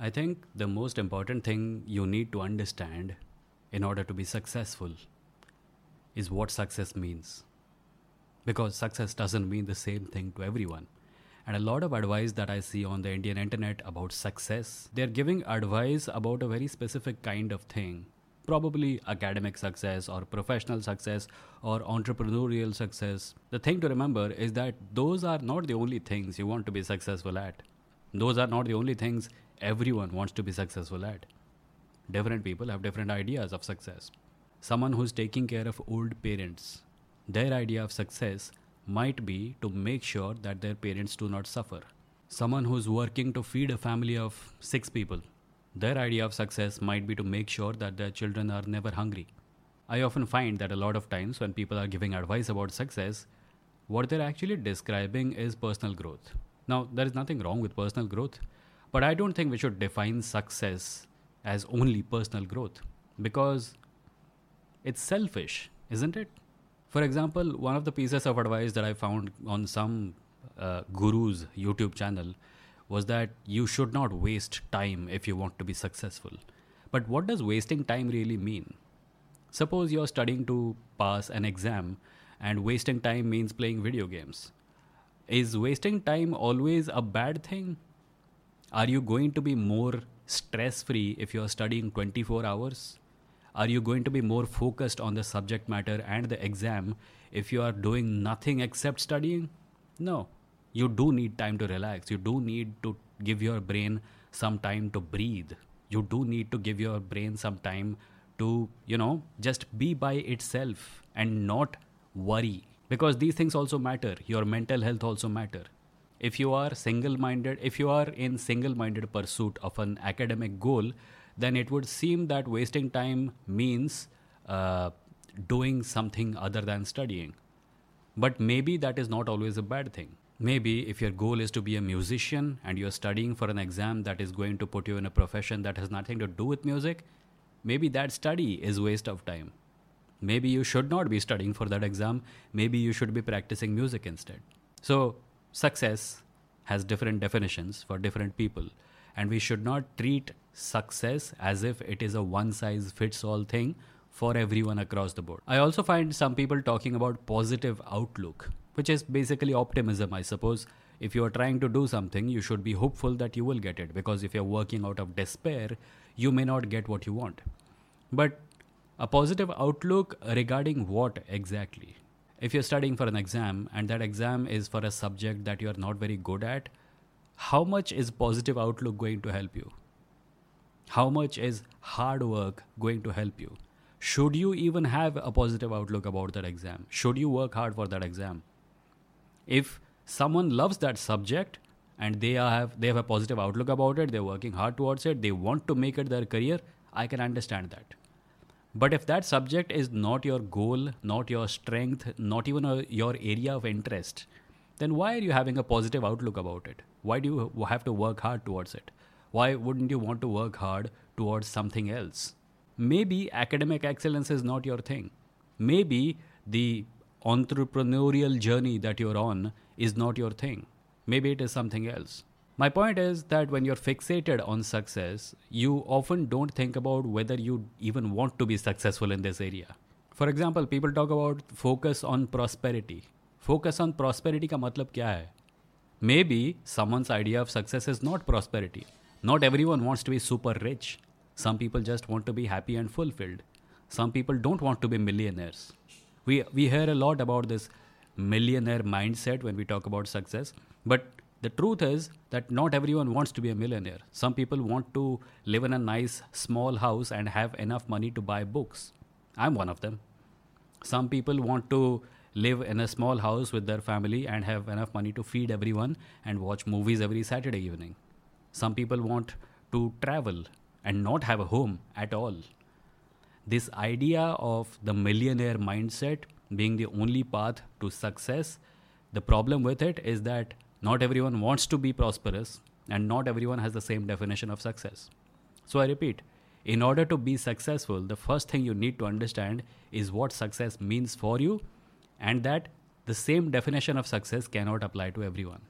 I think the most important thing you need to understand in order to be successful is what success means. Because success doesn't mean the same thing to everyone. And a lot of advice that I see on the Indian internet about success, they're giving advice about a very specific kind of thing. Probably academic success or professional success or entrepreneurial success. The thing to remember is that those are not the only things you want to be successful at. Those are not the only things everyone wants to be successful at. Different people have different ideas of success. Someone who's taking care of old parents, their idea of success might be to make sure that their parents do not suffer. Someone who's working to feed a family of six people, their idea of success might be to make sure that their children are never hungry. I often find that a lot of times when people are giving advice about success, what they're actually describing is personal growth. Now, there is nothing wrong with personal growth, but I don't think we should define success as only personal growth because it's selfish, isn't it? For example, one of the pieces of advice that I found on some uh, guru's YouTube channel was that you should not waste time if you want to be successful. But what does wasting time really mean? Suppose you're studying to pass an exam and wasting time means playing video games. Is wasting time always a bad thing? Are you going to be more stress free if you're studying 24 hours? Are you going to be more focused on the subject matter and the exam if you are doing nothing except studying? No. You do need time to relax. You do need to give your brain some time to breathe. You do need to give your brain some time to, you know, just be by itself and not worry. Because these things also matter. Your mental health also matter. If you are single minded if you are in single minded pursuit of an academic goal then it would seem that wasting time means uh, doing something other than studying. But maybe that is not always a bad thing. Maybe if your goal is to be a musician and you're studying for an exam that is going to put you in a profession that has nothing to do with music maybe that study is waste of time maybe you should not be studying for that exam maybe you should be practicing music instead so success has different definitions for different people and we should not treat success as if it is a one size fits all thing for everyone across the board. I also find some people talking about positive outlook, which is basically optimism, I suppose. If you are trying to do something, you should be hopeful that you will get it because if you're working out of despair, you may not get what you want. But a positive outlook regarding what exactly? if you're studying for an exam and that exam is for a subject that you're not very good at, how much is positive outlook going to help you? How much is hard work going to help you? Should you even have a positive outlook about that exam? Should you work hard for that exam? If someone loves that subject and they have they have a positive outlook about it, they're working hard towards it, they want to make it their career, I can understand that. But if that subject is not your goal, not your strength, not even a, your area of interest, then why are you having a positive outlook about it? Why do you have to work hard towards it? Why wouldn't you want to work hard towards something else? Maybe academic excellence is not your thing. Maybe the entrepreneurial journey that you're on is not your thing. Maybe it is something else. My point is that when you're fixated on success, you often don't think about whether you even want to be successful in this area. For example, people talk about focus on prosperity. Focus on prosperity का मतलब क्या है? Maybe someone's idea of success is not prosperity. Not everyone wants to be super rich. Some people just want to be happy and fulfilled. Some people don't want to be millionaires. We, we hear a lot about this millionaire mindset when we talk about success, but the truth is that not everyone wants to be a millionaire. Some people want to live in a nice small house and have enough money to buy books. I'm one of them. Some people want to live in a small house with their family and have enough money to feed everyone and watch movies every Saturday evening. Some people want to travel and not have a home at all. This idea of the millionaire mindset being the only path to success, the problem with it is that not everyone wants to be prosperous, and not everyone has the same definition of success. So I repeat, in order to be successful, the first thing you need to understand is what success means for you, and that the same definition of success cannot apply to everyone.